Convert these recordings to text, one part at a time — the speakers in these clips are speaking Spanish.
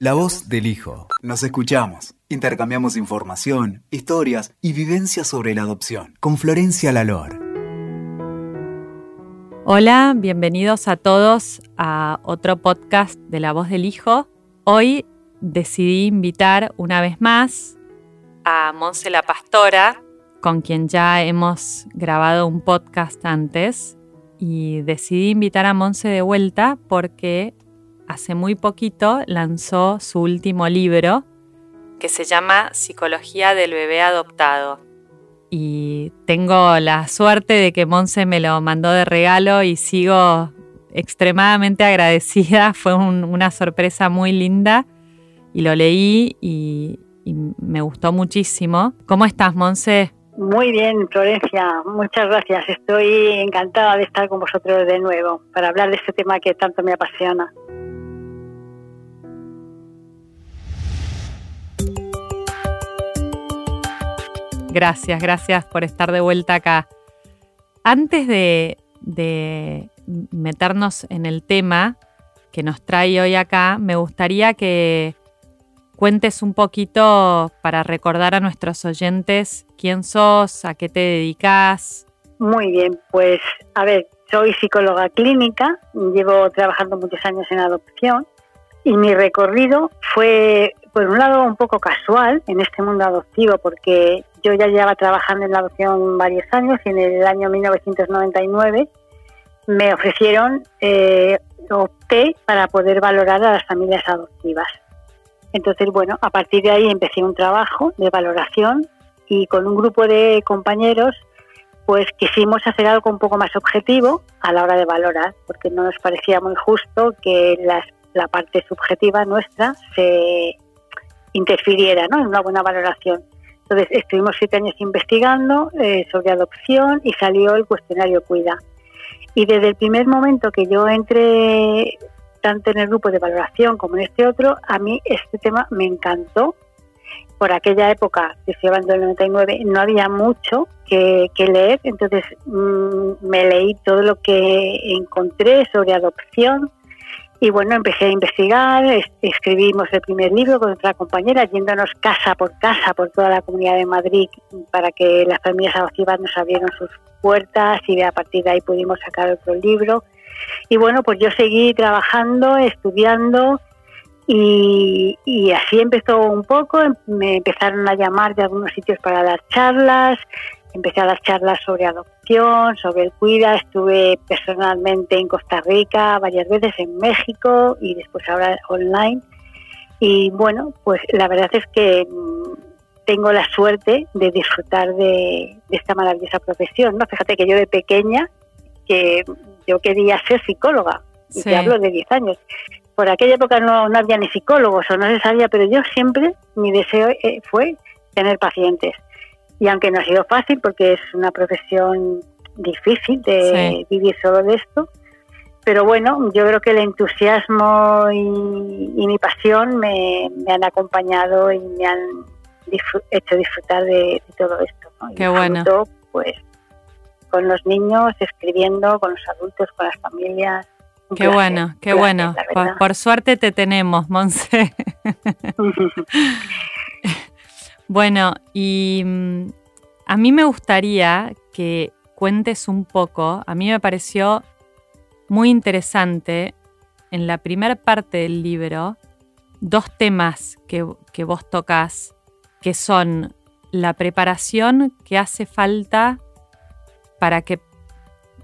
La voz del hijo. Nos escuchamos. Intercambiamos información, historias y vivencias sobre la adopción. Con Florencia Lalor. Hola, bienvenidos a todos a otro podcast de La voz del hijo. Hoy decidí invitar una vez más a Monse la Pastora, con quien ya hemos grabado un podcast antes. Y decidí invitar a Monse de vuelta porque hace muy poquito lanzó su último libro que se llama Psicología del bebé adoptado. Y tengo la suerte de que Monse me lo mandó de regalo y sigo extremadamente agradecida. Fue una sorpresa muy linda y lo leí y, y me gustó muchísimo. ¿Cómo estás, Monse? Muy bien, Florencia, muchas gracias. Estoy encantada de estar con vosotros de nuevo para hablar de este tema que tanto me apasiona. Gracias, gracias por estar de vuelta acá. Antes de, meternos en el tema que nos trae hoy acá, me gustaría que cuentes un poquito para recordar a nuestros oyentes quién sos, a qué te dedicas. Muy bien, pues a ver, soy psicóloga clínica, llevo trabajando muchos años en adopción y mi recorrido fue, por un lado, un poco casual en este mundo adoptivo, porque yo ya llevaba trabajando en la adopción varios años y en el año 1999 me ofrecieron, eh, opté para poder valorar a las familias adoptivas. Entonces, bueno, a partir de ahí empecé un trabajo de valoración y con un grupo de compañeros pues quisimos hacer algo un poco más objetivo a la hora de valorar, porque no nos parecía muy justo que la parte subjetiva nuestra se interfiriera en una buena valoración. Entonces estuvimos siete años investigando eh, sobre adopción y salió el cuestionario Cuida. Y desde el primer momento que yo entré tanto en el grupo de valoración como en este otro, a mí este tema me encantó. Por aquella época, que estoy hablando del 99, no había mucho que, leer, entonces mm, me leí todo lo que encontré sobre adopción, y bueno, empecé a investigar, escribimos el primer libro con otra compañera, yéndonos casa por casa por toda la comunidad de Madrid para que las familias adoptivas nos abrieron sus puertas y a partir de ahí pudimos sacar otro libro. Y bueno, pues yo seguí trabajando, estudiando y, y así empezó un poco, me empezaron a llamar de algunos sitios para dar charlas, empecé a dar charlas sobre adopción, sobre el cuida, estuve personalmente en Costa Rica varias veces, en México y después ahora online. Y bueno, pues la verdad es que mm, tengo la suerte de disfrutar de, esta maravillosa profesión. ¿no? Fíjate que yo de pequeña, que yo quería ser psicóloga, y te hablo de 10 años. Por aquella época no, no había ni psicólogos o no se sabía, pero yo siempre, mi deseo eh, fue tener pacientes y aunque no ha sido fácil porque es una profesión difícil de vivir solo de esto, pero bueno, yo creo que el entusiasmo y, mi pasión me, han acompañado y me han hecho disfrutar de, todo esto. Qué bueno. Pues con los niños, escribiendo, con los adultos, con las familias. Qué bueno, qué bueno. por, suerte te tenemos, Monse. Bueno, y mm, a mí me gustaría que cuentes un poco, a mí me pareció muy interesante en la primera parte del libro dos temas que, que vos tocas, que son la preparación que hace falta para que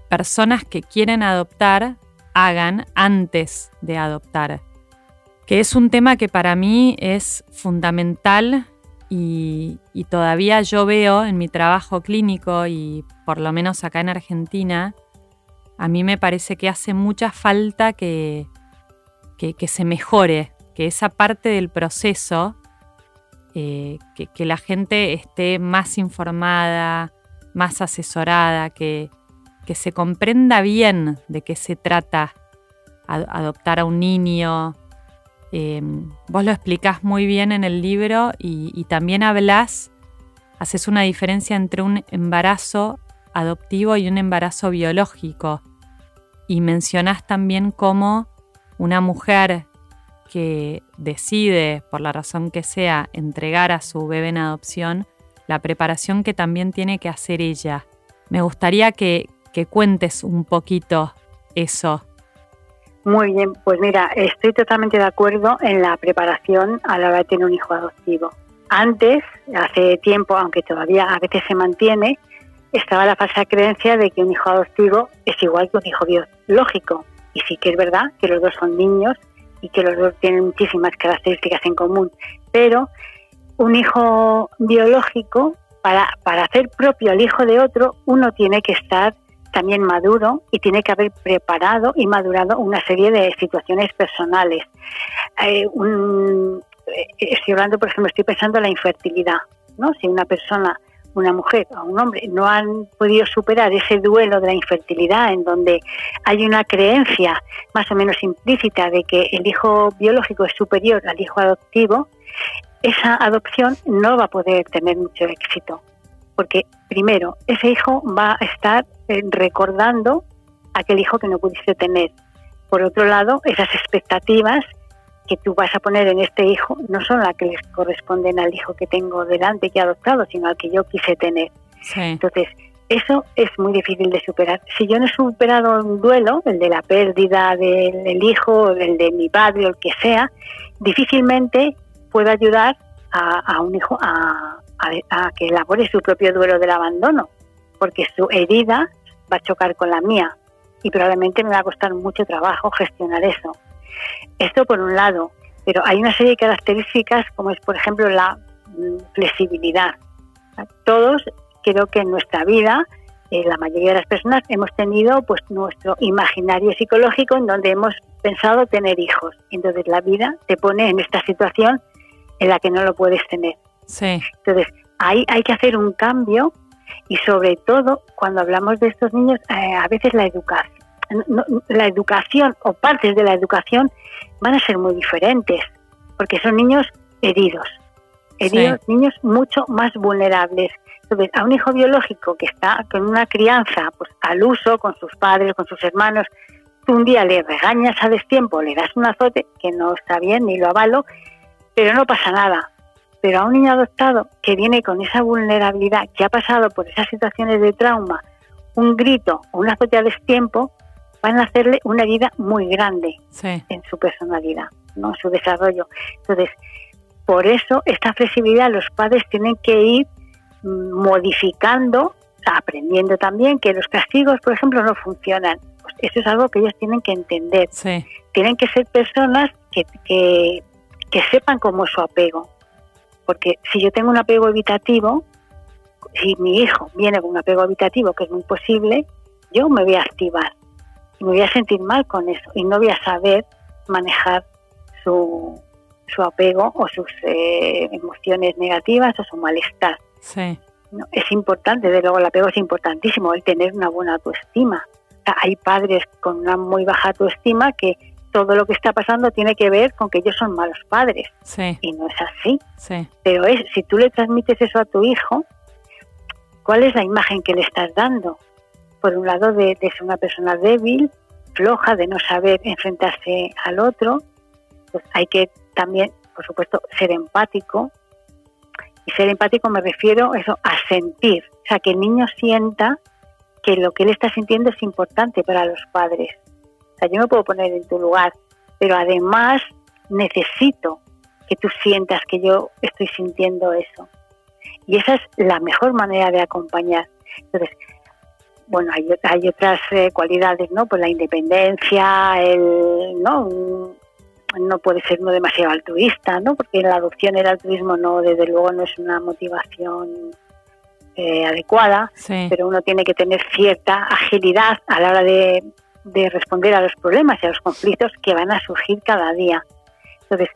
personas que quieren adoptar hagan antes de adoptar, que es un tema que para mí es fundamental y, todavía yo veo en mi trabajo clínico y por lo menos acá en Argentina, a mí me parece que hace mucha falta que, que, se mejore, que esa parte del proceso, eh, que, la gente esté más informada, más asesorada, que, que se comprenda bien de qué se trata adoptar a un niño, Em, vos lo explicás muy bien en el libro y, también hablas, haces una diferencia entre un embarazo adoptivo y un embarazo biológico. Y mencionás también cómo una mujer que decide, por la razón que sea, entregar a su bebé en adopción, la preparación que también tiene que hacer ella. Me gustaría que, que cuentes un poquito eso. Muy bien, pues mira, estoy totalmente de acuerdo en la preparación a la hora de tener un hijo adoptivo. Antes, hace tiempo, aunque todavía a veces se mantiene, estaba la falsa creencia de que un hijo adoptivo es igual que un hijo biológico. Y sí que es verdad que los dos son niños y que los dos tienen muchísimas características en común. Pero un hijo biológico, para, para hacer propio al hijo de otro, uno tiene que estar también maduro y tiene que haber preparado y madurado una serie de situaciones personales. Eh, eh, estoy hablando, por ejemplo, estoy pensando en la infertilidad. ¿no? Si una persona una mujer o un hombre no han podido superar ese duelo de la infertilidad en donde hay una creencia más o menos implícita de que el hijo biológico es superior al hijo adoptivo, esa adopción no va a poder tener mucho éxito. Porque primero, ese hijo va a estar eh, recordando aquel hijo que no pudiste tener. Por otro lado, esas expectativas que tú vas a poner en este hijo no son las que les corresponden al hijo que tengo delante, que he adoptado, sino al que yo quise tener. Entonces, eso es muy difícil de superar. Si yo no he superado un duelo, el de la pérdida del, hijo, el de mi padre o el que sea, difícilmente puedo ayudar a, un hijo a, a, que elabore su propio duelo del abandono, porque su herida va a chocar con la mía y probablemente me va a costar mucho trabajo gestionar eso. Esto por un lado, pero hay una serie de características como es, por ejemplo, la mm, flexibilidad. Todos, creo que en nuestra vida, eh, la mayoría de las personas hemos tenido pues nuestro imaginario psicológico en donde hemos pensado tener hijos. Entonces la vida te pone en esta situación en la que no lo puedes tener. Sí. Entonces ahí hay que hacer un cambio y sobre todo cuando hablamos de estos niños, eh, a veces la educación la educación o partes de la educación van a ser muy diferentes, porque son niños heridos, heridos, niños mucho más vulnerables. Entonces, a un hijo biológico que está con una crianza pues, al uso, con sus padres, con sus hermanos, tú un día le regañas a destiempo, le das un azote, que no está bien, ni lo avalo, pero no pasa nada. Pero a un niño adoptado que viene con esa vulnerabilidad, que ha pasado por esas situaciones de trauma, un grito o un azote a destiempo, van a hacerle una herida muy grande en su personalidad, ¿no? en su desarrollo. Entonces, por eso esta flexibilidad los padres tienen que ir mm, modificando, aprendiendo también que los castigos, por ejemplo, no funcionan. Pues eso es algo que ellos tienen que entender. Tienen que ser personas que, que, que sepan cómo es su apego. Porque si yo tengo un apego evitativo, si mi hijo viene con un apego evitativo, que es muy posible, yo me voy a activar y me voy a sentir mal con eso y no voy a saber manejar su, su apego o sus eh, emociones negativas o su malestar. Sí. es importante, de luego el apego es importantísimo, el tener una buena autoestima. hay padres con una muy baja autoestima que todo lo que está pasando tiene que ver con que ellos son malos padres. Sí. Y no es así. Sí. Pero es, si tú le transmites eso a tu hijo, ¿cuál es la imagen que le estás dando? por un lado, de, ser una persona débil, floja, de no saber enfrentarse al otro, pues hay que también, por supuesto, ser empático. Y ser empático me refiero eso, a sentir, o sea, que el niño sienta que lo que él está sintiendo es importante para los padres. O sea, yo me puedo poner en tu lugar, pero además necesito que tú sientas que yo estoy sintiendo eso. Y esa es la mejor manera de acompañar. Entonces, bueno, hay, hay otras eh, cualidades, ¿no? Pues la independencia, el, ¿no? no puede ser uno demasiado altruista, ¿no? Porque en la adopción el altruismo no, desde luego, no es una motivación eh, adecuada, pero uno tiene que tener cierta agilidad a la hora de, de responder a los problemas y a los conflictos que van a surgir cada día. Entonces,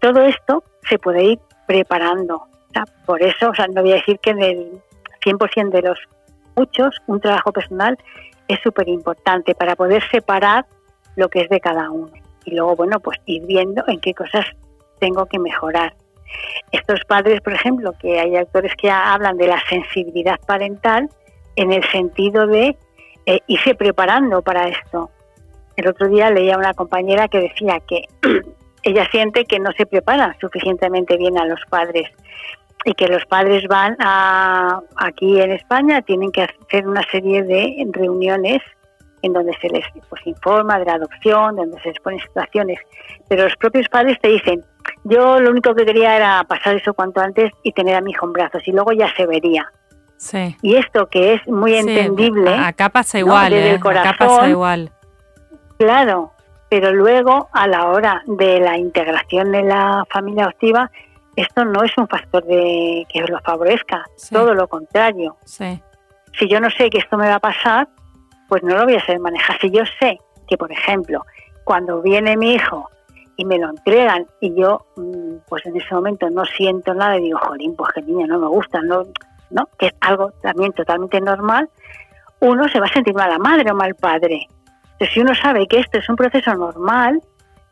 todo esto se puede ir preparando. por eso, o sea, no voy a decir que en el 100% de los muchos, un trabajo personal es súper importante para poder separar lo que es de cada uno. Y luego, bueno, pues ir viendo en qué cosas tengo que mejorar. Estos padres, por ejemplo, que hay actores que hablan de la sensibilidad parental en el sentido de eh, irse preparando para esto. El otro día leía una compañera que decía que ella siente que no se prepara suficientemente bien a los padres y que los padres van a, aquí en España, tienen que hacer una serie de reuniones en donde se les pues, informa de la adopción, donde se les ponen situaciones, pero los propios padres te dicen, yo lo único que quería era pasar eso cuanto antes y tener a mi hijo en brazos y luego ya se vería. Sí. Y esto que es muy entendible. Acá pasa igual, ¿no? ¿eh? acá pasa igual. Claro, pero luego a la hora de la integración de la familia adoptiva, esto no es un factor de que lo favorezca, todo lo contrario. Si yo no sé que esto me va a pasar, pues no lo voy a hacer manejar. Si yo sé que, por ejemplo, cuando viene mi hijo y me lo entregan y yo, mm, pues en ese momento no siento nada y digo, jolín, pues que niño no me gusta, no, no, que es algo también totalmente normal, uno se va a sentir mala madre o mal padre. Entonces, si uno sabe que esto es un proceso normal,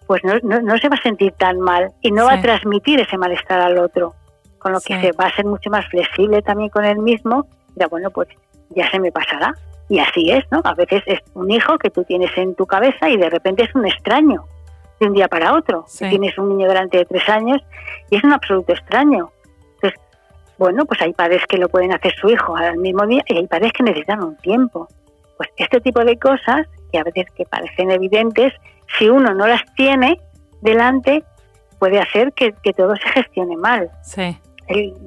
pues no, no, se va a sentir tan mal y no va a transmitir ese malestar al otro, con lo que se va a ser mucho más flexible también con él mismo, ya bueno, pues ya se me pasará. Y así es, ¿no? A veces es un hijo que tú tienes en tu cabeza y de repente es un extraño, de un día para otro. Tienes un niño durante de tres años y es un absoluto extraño. Entonces, bueno, pues hay padres que lo pueden hacer su hijo al mismo día y hay padres que necesitan un tiempo. Pues este tipo de cosas, que a veces que parecen evidentes, si uno no las tiene delante, puede hacer que, todo se gestione mal. Sí.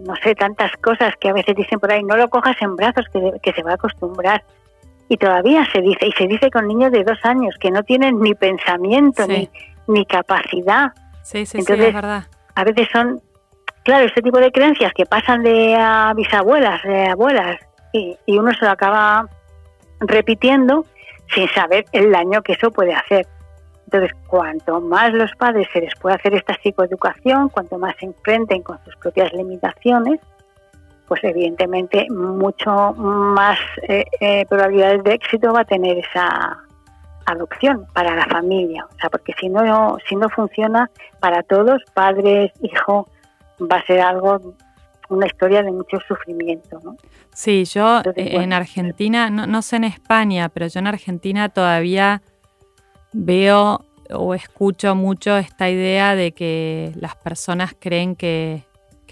no sé, tantas cosas que a veces dicen por ahí, no lo cojas en brazos, que, se va a acostumbrar. Y todavía se dice, y se dice con niños de dos años, que no tienen ni pensamiento, ni, ni capacidad. Sí, sí, sí, es verdad. A veces son, claro, este tipo de creencias que pasan de a bisabuelas, de abuelas, y, y uno se lo acaba repitiendo sin saber el daño que eso puede hacer. Entonces, cuanto más los padres se les puede hacer esta psicoeducación, cuanto más se enfrenten con sus propias limitaciones, pues evidentemente mucho más eh, eh, probabilidades de éxito va a tener esa adopción para la familia. O sea, porque si no, si no funciona para todos, padres, hijo, va a ser algo, una historia de mucho sufrimiento. ¿no? Sí, yo eh, en Argentina, no, no sé en España, pero yo en Argentina todavía veo o escucho mucho esta idea de que las personas creen que,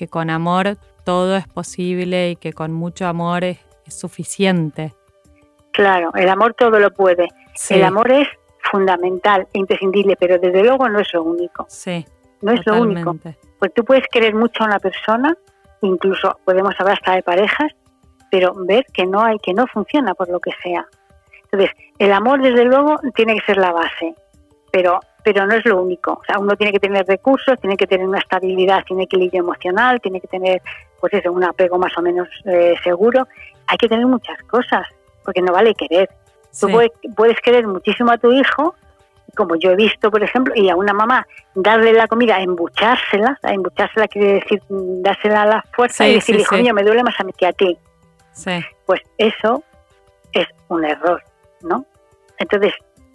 con amor todo es posible y que con mucho amor es, suficiente. Claro, el amor todo lo puede. El amor es fundamental, imprescindible, pero desde luego no es lo único. Sí. No es lo único. Pues tú puedes querer mucho a una persona, incluso podemos hablar hasta de parejas, pero ver que no hay, que no funciona por lo que sea. Entonces, el amor, desde luego, tiene que ser la base, pero, pero no es lo único. O sea, uno tiene que tener recursos, tiene que tener una estabilidad, tiene equilibrio emocional, tiene que tener, pues eso, un apego más o menos eh, seguro. Hay que tener muchas cosas, porque no vale querer. Tú puedes, querer muchísimo a tu hijo, como yo he visto, por ejemplo, y a una mamá darle la comida, embuchársela, embuchársela quiere decir dársela a la fuerza y decir, hijo mío, me duele más a mí que a ti. Pues eso es un error. ¿no? Entonces,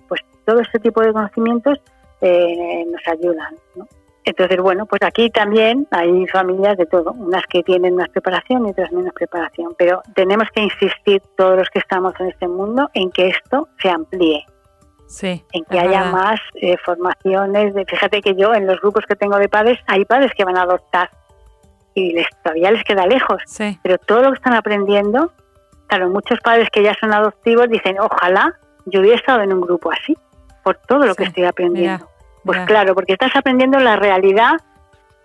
pues todo este tipo de conocimientos eh, nos ayudan, ¿no? Entonces, bueno, pues aquí también hay familias de todo, unas que tienen más preparación y otras menos preparación, pero tenemos que insistir todos los que estamos en este mundo en que esto se amplíe. Sí, en que haya más eh, formaciones. De, fíjate que yo en los grupos que tengo de padres hay padres que van a adoptar y les, todavía les queda lejos, pero todo lo que están aprendiendo Claro, muchos padres que ya son adoptivos dicen, ojalá yo hubiera estado en un grupo así, por todo lo que estoy aprendiendo. pues claro, porque estás aprendiendo la realidad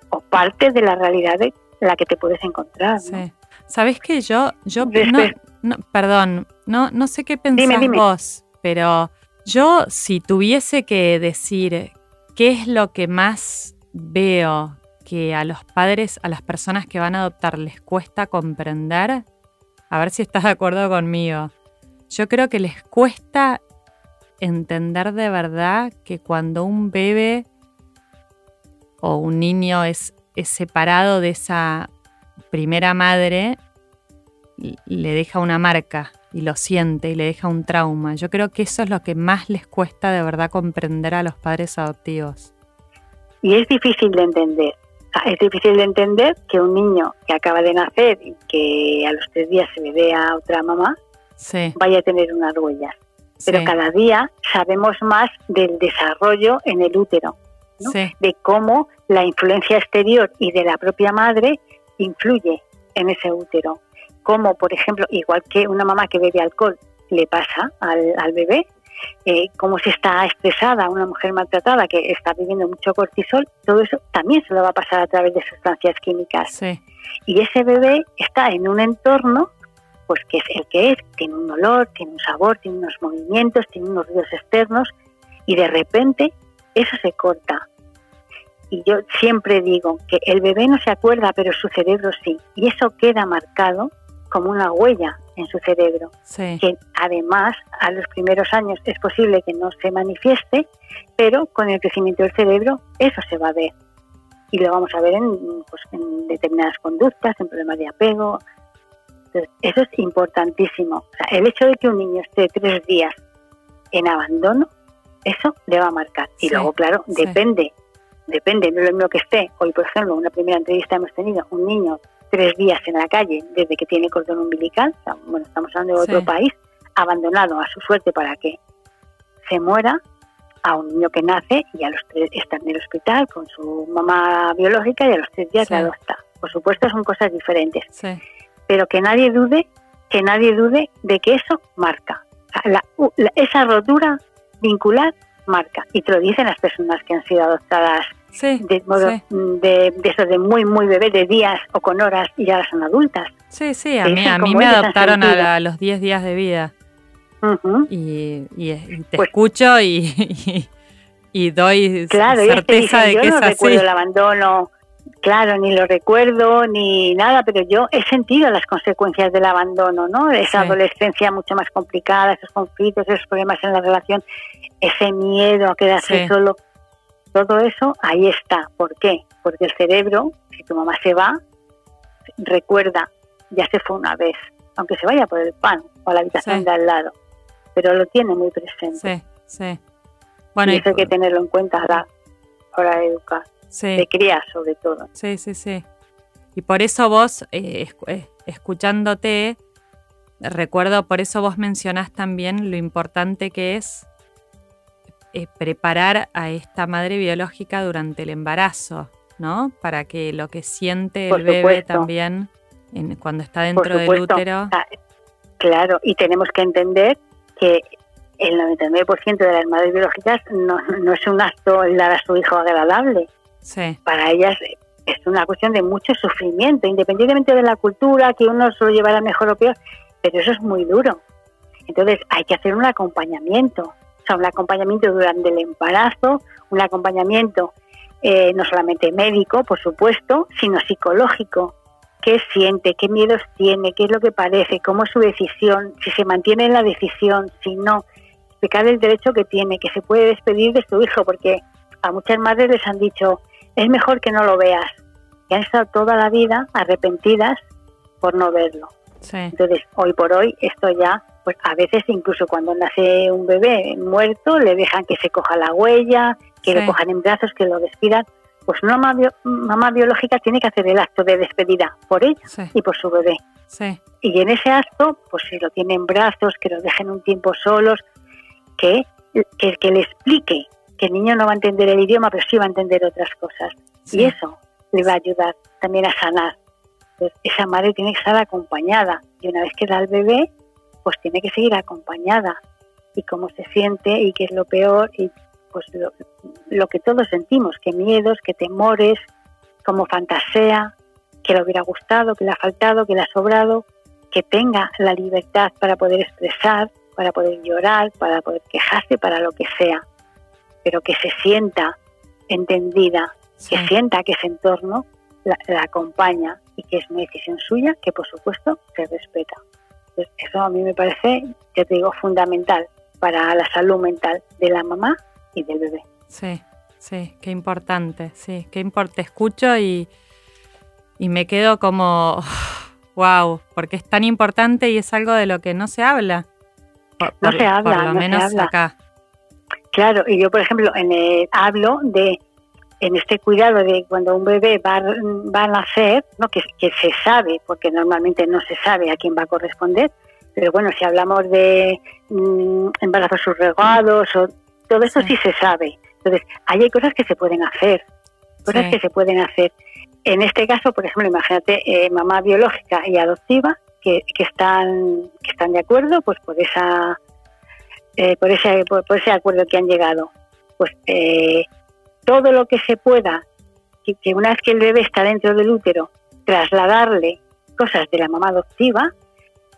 o parte de la realidad de la que te puedes encontrar. Sí. Sabes que yo, yo no, perdón, no, no sé qué pensás vos, pero yo si tuviese que decir qué es lo que más veo que a los padres, a las personas que van a adoptar les cuesta comprender, a ver si estás de acuerdo conmigo. Yo creo que les cuesta entender de verdad que cuando un bebé o un niño es, separado de esa primera madre, le deja una marca y lo siente y le deja un trauma. Yo creo que eso es lo que más les cuesta de verdad comprender a los padres adoptivos. Y es difícil de entender. Es difícil de entender que un niño que acaba de nacer y que a los tres días se le ve a otra mamá vaya a tener unas huellas. Pero cada día sabemos más del desarrollo en el útero. de cómo la influencia exterior y de la propia madre influye en ese útero. Como, por ejemplo, igual que una mamá que bebe alcohol le pasa al, bebé, eh, cómo se está estresada una mujer maltratada que está viviendo mucho cortisol, todo eso también se lo va a pasar a través de sustancias químicas. Y ese bebé está en un entorno pues que es el que es, tiene un olor, tiene un sabor, tiene unos movimientos, tiene unos ruidos externos y de repente eso se corta. Y yo siempre digo que el bebé no se acuerda, pero su cerebro sí. Y eso queda marcado como una huella en su cerebro. Que además a los primeros años es posible que no se manifieste, pero con el crecimiento del cerebro eso se va a ver. Y lo vamos a ver en, pues, en determinadas conductas, en problemas de apego, eso es importantísimo. el hecho de que un niño esté tres días en abandono, eso le va a marcar. Y luego, claro, depende, depende, no es lo mismo que esté. Hoy, por ejemplo, en una primera entrevista hemos tenido un niño tres días en la calle desde que tiene cordón umbilical, bueno, estamos hablando de otro país, abandonado a su suerte para que se muera, a un niño que nace y a los tres está en el hospital con su mamá biológica y a los tres días la adopta. Por supuesto, son cosas diferentes. Sí pero que nadie dude, que nadie dude de que eso marca. esa rotura vincular marca. Y te lo dicen las personas que han sido adoptadas de modo de, de, de muy, muy bebé, de días o con horas y ya son adultas. Sí, sí, a mí, a mí me adoptaron a, los 10 días de vida. y, te pues escucho y, y, doy certeza de que yo no recuerdo el abandono Claro, ni lo recuerdo ni nada, pero yo he sentido las consecuencias del abandono, ¿no? Esa adolescencia mucho más complicada, esos conflictos, esos problemas en la relación, ese miedo a quedarse solo, todo eso ahí está. ¿Por qué? Porque el cerebro, si tu mamá se va, recuerda, ya se fue una vez, aunque se vaya por el pan o a la habitación de al lado, pero lo tiene muy presente. Sí, sí. Bueno, y eso hay que tenerlo en cuenta a la hora de educar de cría sobre todo. Sí, sí, sí. Y por eso vos, eh, eh, escuchándote, recuerdo, por eso vos mencionás también lo importante que es eh, preparar a esta madre biológica durante el embarazo, ¿no? Para que lo que siente el bebé también cuando está dentro del útero. Ah, claro, y tenemos que entender que el 99% de las madres biológicas no, no es un acto el dar a su hijo agradable, para ellas es una cuestión de mucho sufrimiento, independientemente de la cultura, que uno se lo llevará mejor o peor, pero eso es muy duro. Entonces hay que hacer un acompañamiento, o sea, un acompañamiento durante el embarazo, un acompañamiento eh, no solamente médico, por supuesto, sino psicológico. ¿Qué siente? ¿Qué miedos tiene? ¿Qué es lo que parece? ¿Cómo es su decisión? Si se mantiene en la decisión, si no. Explicar el derecho que tiene, que se puede despedir de su hijo, porque a muchas madres les han dicho, es mejor que no lo veas. Y han estado toda la vida arrepentidas por no verlo. Entonces, hoy por hoy, esto ya, pues a veces incluso cuando nace un bebé muerto, le dejan que se coja la huella, que lo cojan en brazos, que lo despidan. Pues una mamá, biológica tiene que hacer el acto de despedida por ella y por su bebé. Y en ese acto, pues si lo tiene en brazos, que lo dejen un tiempo solos, que, que, que le explique que el niño no va a entender el idioma, pero sí va a entender otras cosas. Y eso le va a ayudar también a sanar. Pues esa madre tiene que estar acompañada y una vez que da el bebé, pues tiene que seguir acompañada. Y cómo se siente y qué es lo peor y pues lo, lo que todos sentimos, que miedos, que temores, como fantasea, que le hubiera gustado, que le ha faltado, que le ha sobrado, que tenga la libertad para poder expresar, para poder llorar, para poder quejarse, para lo que sea. Pero que se sienta entendida, que sienta que ese entorno la, acompaña y que es una decisión suya que por supuesto se respeta. Eso a mí me parece, yo te digo, fundamental para la salud mental de la mamá y del bebé. Sí, sí, qué importante, sí, qué importante. Escucho y, y me quedo como, wow, porque es tan importante y es algo de lo que no se habla. no se habla, por lo menos acá. Claro, y yo, por ejemplo, en el, hablo de en este cuidado de cuando un bebé va, va a nacer, ¿no? que, se sabe, porque normalmente no se sabe a quién va a corresponder, pero bueno, si hablamos de mm, embarazos subrogados o todo eso sí. se sabe, Entonces, ahí hay cosas que se pueden hacer, cosas que se pueden hacer. En este caso, por ejemplo, imagínate eh, mamá biológica y adoptiva que, que, están que están de acuerdo, pues por esa eh, por ese por, ese acuerdo que han llegado, pues eh, todo lo que se pueda, que, una vez que el bebé está dentro del útero, trasladarle cosas de la mamá adoptiva,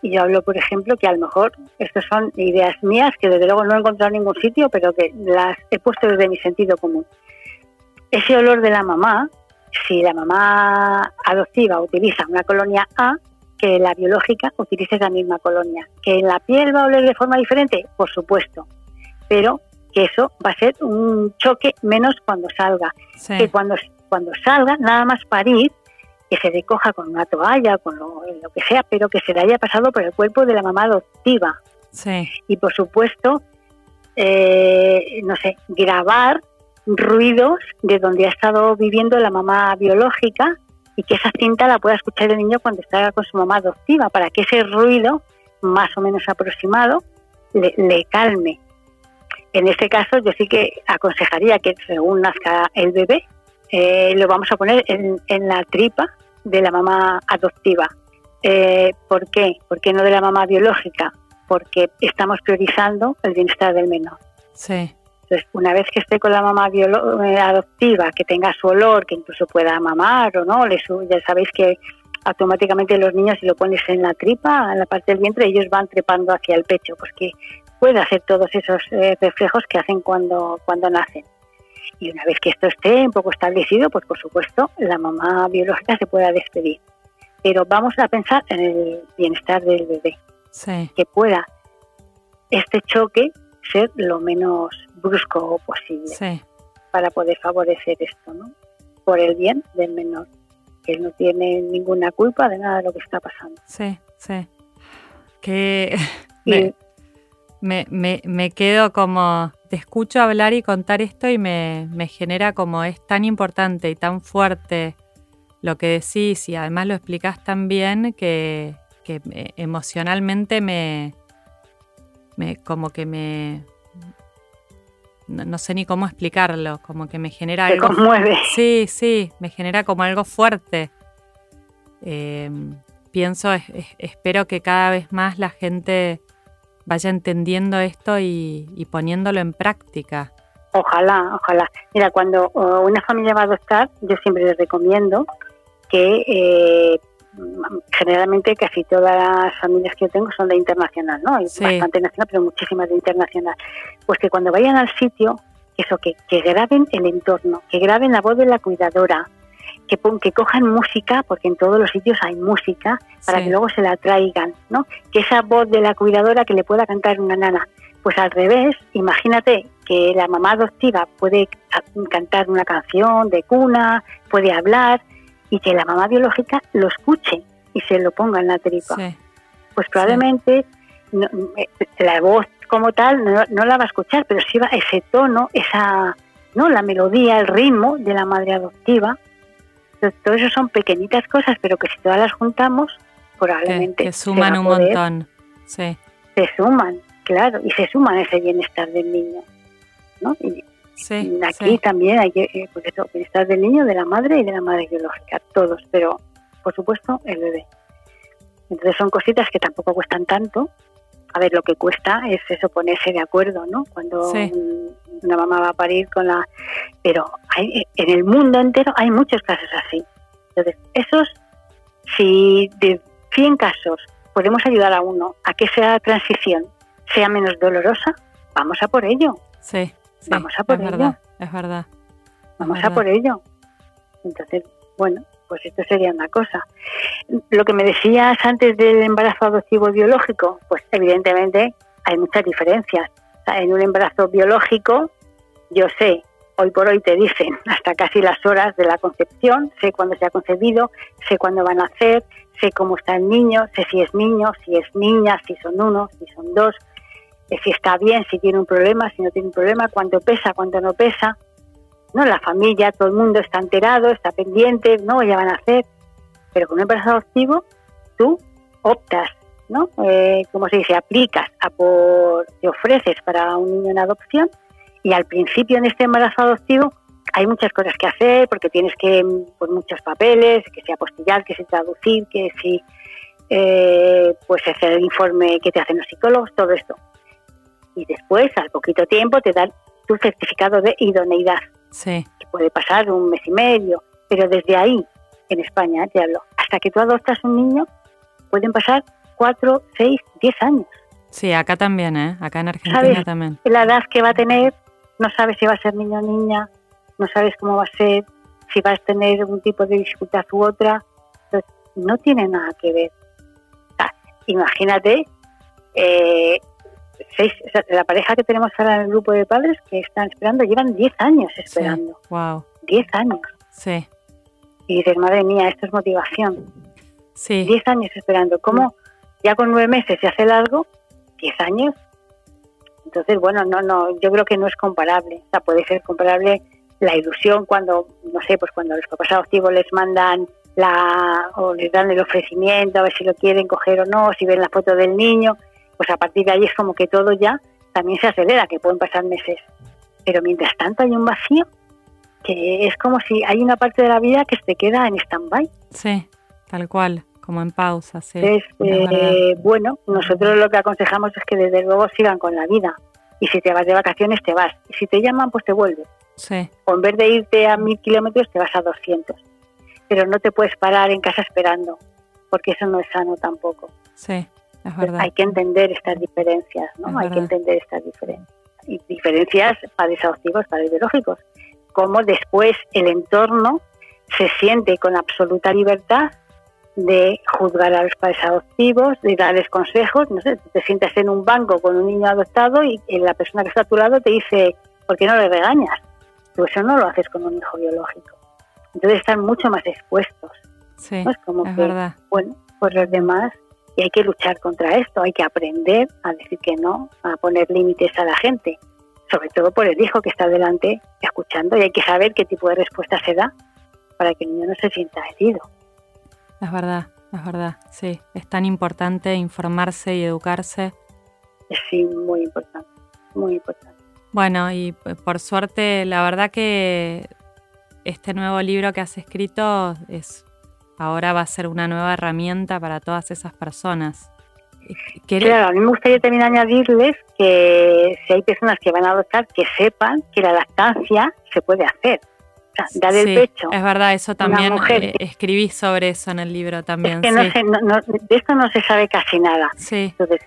y yo hablo, por ejemplo, que a lo mejor estas son ideas mías que desde luego no he encontrado en ningún sitio, pero que las he puesto desde mi sentido común. Ese olor de la mamá, si la mamá adoptiva utiliza una colonia A, que la biológica utilice esa misma colonia. ¿Que en la piel va a oler de forma diferente? Por supuesto. Pero que eso va a ser un choque menos cuando salga. Que cuando, cuando salga, nada más parir, que se recoja con una toalla, con lo, que sea, pero que se le haya pasado por el cuerpo de la mamá adoptiva. Sí. Y por supuesto, eh, no sé, grabar ruidos de donde ha estado viviendo la mamá biológica y que esa cinta la pueda escuchar el niño cuando está con su mamá adoptiva, para que ese ruido, más o menos aproximado, le, calme. En este caso, yo sí que aconsejaría que según nazca el bebé, eh, lo vamos a poner en, en la tripa de la mamá adoptiva. Eh, ¿Por qué? ¿Por qué no de la mamá biológica? Porque estamos priorizando el bienestar del menor. Sí. Entonces, una vez que esté con la mamá eh, adoptiva, que tenga su olor, que incluso pueda mamar o no, ya sabéis que automáticamente los niños, si lo pones en la tripa, en la parte del vientre, ellos van trepando hacia el pecho, porque puede hacer todos esos eh, reflejos que hacen cuando, cuando nacen. Y una vez que esto esté un poco establecido, pues por supuesto la mamá biológica se pueda despedir. Pero vamos a pensar en el bienestar del bebé. Que pueda este choque ser lo menos brusco posible para poder favorecer esto, ¿no? Por el bien del menor, que él no tiene ninguna culpa de nada de lo que está pasando. Sí, sí. Que me, me, me quedo como te escucho hablar y contar esto y me, genera como es tan importante y tan fuerte lo que decís y además lo explicas tan bien que, emocionalmente me, me, como que me no, sé ni cómo explicarlo, como que me genera algo. conmueve. Sí, sí, me genera como algo fuerte. Eh, pienso, espero que cada vez más la gente vaya entendiendo esto y, poniéndolo en práctica. Ojalá, ojalá. Mira, cuando una familia va a adoptar, yo siempre les recomiendo que eh, generalmente casi todas las familias que yo tengo son de internacional, ¿no? Hay bastante nacional, pero muchísimas de internacional. Pues que cuando vayan al sitio, eso, que, que graben el entorno, que graben la voz de la cuidadora, que, que cojan música, porque en todos los sitios hay música, para que luego se la traigan, ¿no? Que esa voz de la cuidadora que le pueda cantar una nana. Pues al revés, imagínate que la mamá adoptiva puede cantar una canción de cuna, puede hablar, y que la mamá biológica lo escuche y se lo ponga en la tripa. Pues probablemente eh, la voz como tal no, no, la va a escuchar, pero sí va ese tono, esa, ¿no? la melodía, el ritmo de la madre adoptiva, todo eso son pequeñitas cosas, pero que si todas las juntamos, probablemente... Que, suman un montón, sí. Se suman, claro, y se suman ese bienestar del niño, ¿no? Y sí, aquí también hay que, eh, pues eso, bienestar del niño, de la madre y de la madre biológica, todos, pero por supuesto el bebé. Entonces son cositas que tampoco cuestan tanto. A ver, lo que cuesta es eso, ponerse de acuerdo, ¿no? Cuando una mamá va a parir con la... Pero hay, en el mundo entero hay muchos casos así. Entonces, esos, si de 100 casos podemos ayudar a uno a que esa transición sea menos dolorosa, vamos a por ello. Sí, vamos a por es ello. Verdad, es verdad. Vamos a por ello. Entonces, bueno, pues esto sería una cosa. Lo que me decías antes del embarazo adoptivo biológico, pues evidentemente hay muchas diferencias en un embarazo biológico, yo sé, hoy por hoy te dicen hasta casi las horas de la concepción, sé cuándo se ha concebido, sé cuándo van a nacer, sé cómo está el niño, sé si es niño, si es niña, si son uno, si son dos, eh, si está bien, si tiene un problema, si no tiene un problema, cuánto pesa, cuánto no pesa. No, la familia, todo el mundo está enterado, está pendiente, no, ya van a hacer. Pero con un embarazo adoptivo, tú optas ¿no? Eh, como se dice, aplicas a por, te ofreces para un niño en adopción y al principio en este embarazo adoptivo hay muchas cosas que hacer porque tienes que, pues muchos papeles, que sea apostillar, que sea traducir, que si, eh, pues hacer el informe que te hacen los psicólogos, todo esto. Y después, al poquito tiempo, te dan tu certificado de idoneidad. Sí. Que puede pasar un mes y medio, pero desde ahí, en España, te hablo, hasta que tú adoptas un niño, pueden pasar cuatro, seis, diez años. Sí, acá también, ¿eh? Acá en Argentina también. La edad que va a tener, no sabes si va a ser niño o niña, no sabes cómo va a ser, si vas a tener un tipo de dificultad u otra. no tiene nada que ver. imagínate, eh, seis, la pareja que tenemos ahora en el grupo de padres que están esperando, llevan 10 años esperando. wow. 10 años. Sí. Y dices, madre mía, esto es motivación. Sí. 10 años esperando. ¿Cómo ya con nueve meses se hace largo? 10 años. Entonces, bueno, no, no, yo creo que no es comparable. O sea, puede ser comparable la ilusión cuando, no sé, pues cuando los papás adoptivos les mandan la, o les dan el ofrecimiento, a ver si lo quieren coger o no, si ven la foto del niño, pues a partir de ahí es como que todo ya también se acelera, que pueden pasar meses. Pero mientras tanto hay un vacío que es como si hay una parte de la vida que se queda en stand-by. Sí, tal cual, como en pausa, sí. Eh, bueno, nosotros lo que aconsejamos es que desde luego sigan con la vida. Y si te vas de vacaciones, te vas. Y si te llaman, pues te vuelves. Sí. O en vez de irte a mil kilómetros, te vas a 200. Pero no te puedes parar en casa esperando, porque eso no es sano tampoco. Sí, es verdad. Hay que entender estas diferencias, ¿no? hay que entender estas diferencias. Y diferencias padres adoptivos, padres biológicos. Cómo después el entorno se siente con absoluta libertad de juzgar a los padres adoptivos, de darles consejos. No sé, te sientas en un banco con un niño adoptado y la persona que está a tu lado te dice, ¿por qué no le regañas? eso no lo haces con un hijo biológico. Entonces están mucho más expuestos. Sí, es como que, verdad. bueno, pues los demás, y hay que luchar contra esto, hay que aprender a decir que no, a poner límites a la gente, sobre todo por el hijo que está delante escuchando, y hay que saber qué tipo de respuesta se da para que el niño no se sienta herido. Es verdad, es verdad, sí, es tan importante informarse y educarse. Sí, muy importante, muy importante. Bueno, y por suerte, la verdad que este nuevo libro que has escrito es ahora va a ser una nueva herramienta para todas esas personas. Claro, a mí me gustaría también añadirles que si hay personas que van a adoptar, que sepan que la lactancia se puede hacer. O sea, dar el pecho. Es verdad, eso también eh, escribí sobre eso en el libro también. Es que no de esto no se sabe casi nada. Sí. Entonces,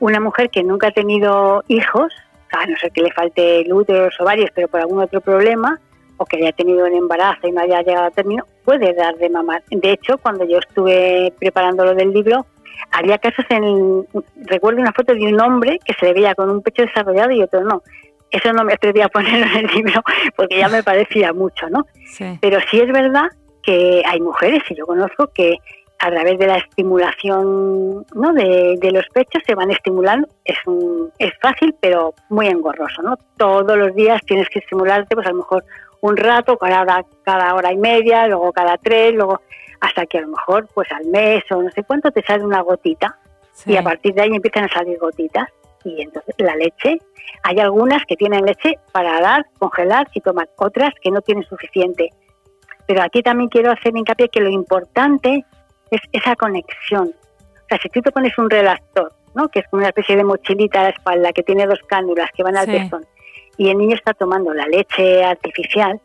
una mujer que nunca ha tenido hijos a no ser que le falte el útero, los ovarios, pero por algún otro problema, o que haya tenido un embarazo y no haya llegado a término, puede dar de mamar. De hecho, cuando yo estuve preparando lo del libro, había casos en. Recuerdo una foto de un hombre que se le veía con un pecho desarrollado y otro no. Eso no me atreví a ponerlo en el libro porque ya me parecía mucho, ¿no? Pero sí es verdad que hay mujeres, y yo conozco, que a través de la estimulación ¿no? de, los pechos se van estimulando. Es, un, es fácil, pero muy engorroso. ¿no? Todos los días tienes que estimularte, pues a lo mejor un rato, cada hora, cada hora y media, luego cada tres, luego hasta que a lo mejor pues al mes o no sé cuánto te sale una gotita y a partir de ahí empiezan a salir gotitas. Y entonces la leche, hay algunas que tienen leche para dar, congelar y tomar, otras que no tienen suficiente. Pero aquí también quiero hacer hincapié que lo importante es esa conexión. O sea, si tú te pones un relaxador, ¿no? que es como una especie de mochilita a la espalda que tiene dos cánulas que van al pezón, y el niño está tomando la leche artificial,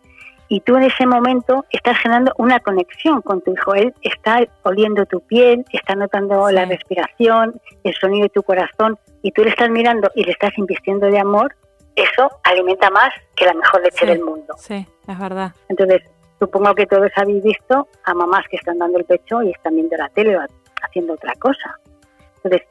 y tú en ese momento estás generando una conexión con tu hijo. Él está oliendo tu piel, está notando la respiración, el sonido de tu corazón, y tú le estás mirando y le estás invirtiendo de amor, eso alimenta más que la mejor leche del mundo. Sí, es verdad. Entonces, Supongo que todos habéis visto a mamás que están dando el pecho y están viendo la tele o haciendo otra cosa. Entonces,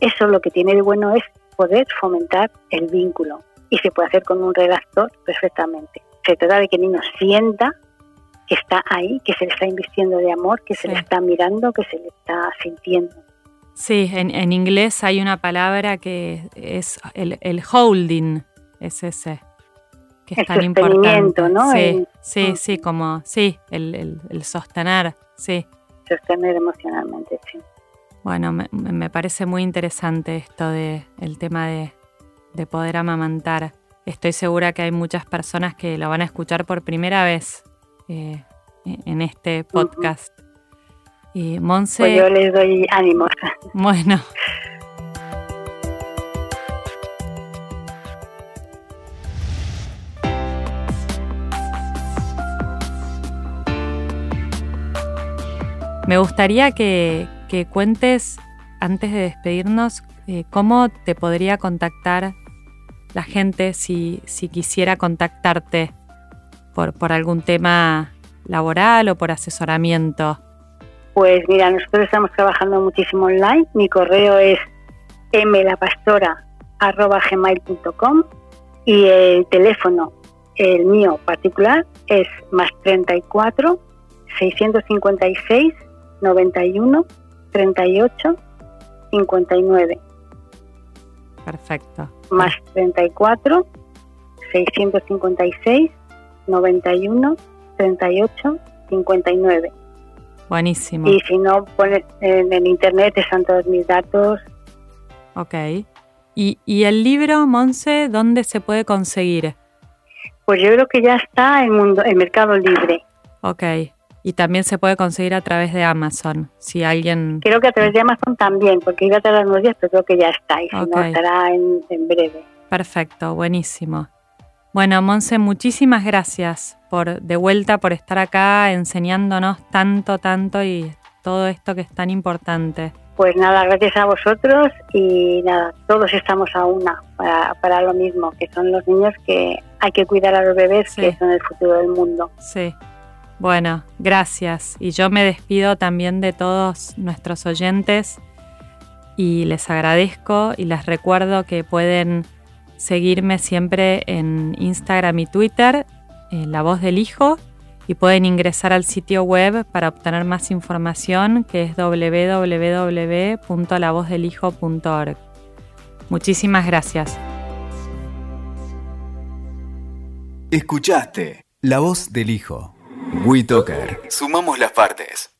eso lo que tiene de bueno es poder fomentar el vínculo y se puede hacer con un redactor perfectamente. Se trata de que el niño sienta que está ahí, que se le está invirtiendo de amor, que se le está mirando, que se le está sintiendo. Sí, en, inglés hay una palabra que es el, el holding, es ese que es tan importante. ¿no? Sí, sí, mm. sí, como, sí, el, sostener, sí. Sostener emocionalmente, sí. Bueno, me, parece muy interesante esto de el tema de, poder amamantar. estoy segura que hay muchas personas que lo van a escuchar por primera vez eh, en este podcast. Y Monse. Pues yo les doy ánimos. Bueno. Me gustaría que, cuentes, antes de despedirnos, eh, cómo te podría contactar la gente si, si quisiera contactarte por, por algún tema laboral o por asesoramiento. Pues mira, nosotros estamos trabajando muchísimo online. Mi correo es mlapastora.gmail.com y el teléfono, el mío particular, es más 34 656 91 38 59. Perfecto. Más 34 656 91 38 59. Buenísimo. Y si no, pones en el internet están todos mis datos. Ok. ¿Y, ¿Y el libro, Monse, dónde se puede conseguir? Pues yo creo que ya está en, mundo, en Mercado Libre. Ok. Y también se puede conseguir a través de Amazon, si alguien... Creo que a través de Amazon también, porque iba a tardar unos días, pero creo que ya está, y si no, estará en, en breve. Perfecto, buenísimo. Bueno, Monse, muchísimas gracias por de vuelta por estar acá enseñándonos tanto, tanto y todo esto que es tan importante. Pues nada, gracias a vosotros y nada, todos estamos a una para, para lo mismo, que son los niños que hay que cuidar a los bebés, que son el futuro del mundo. Sí. Bueno, gracias. Y yo me despido también de todos nuestros oyentes y les agradezco y les recuerdo que pueden seguirme siempre en Instagram y Twitter, en La Voz del Hijo, y pueden ingresar al sitio web para obtener más información que es www.lavozdelhijo.org. Muchísimas gracias. Escuchaste La Voz del Hijo. WeToker. Sumamos las partes.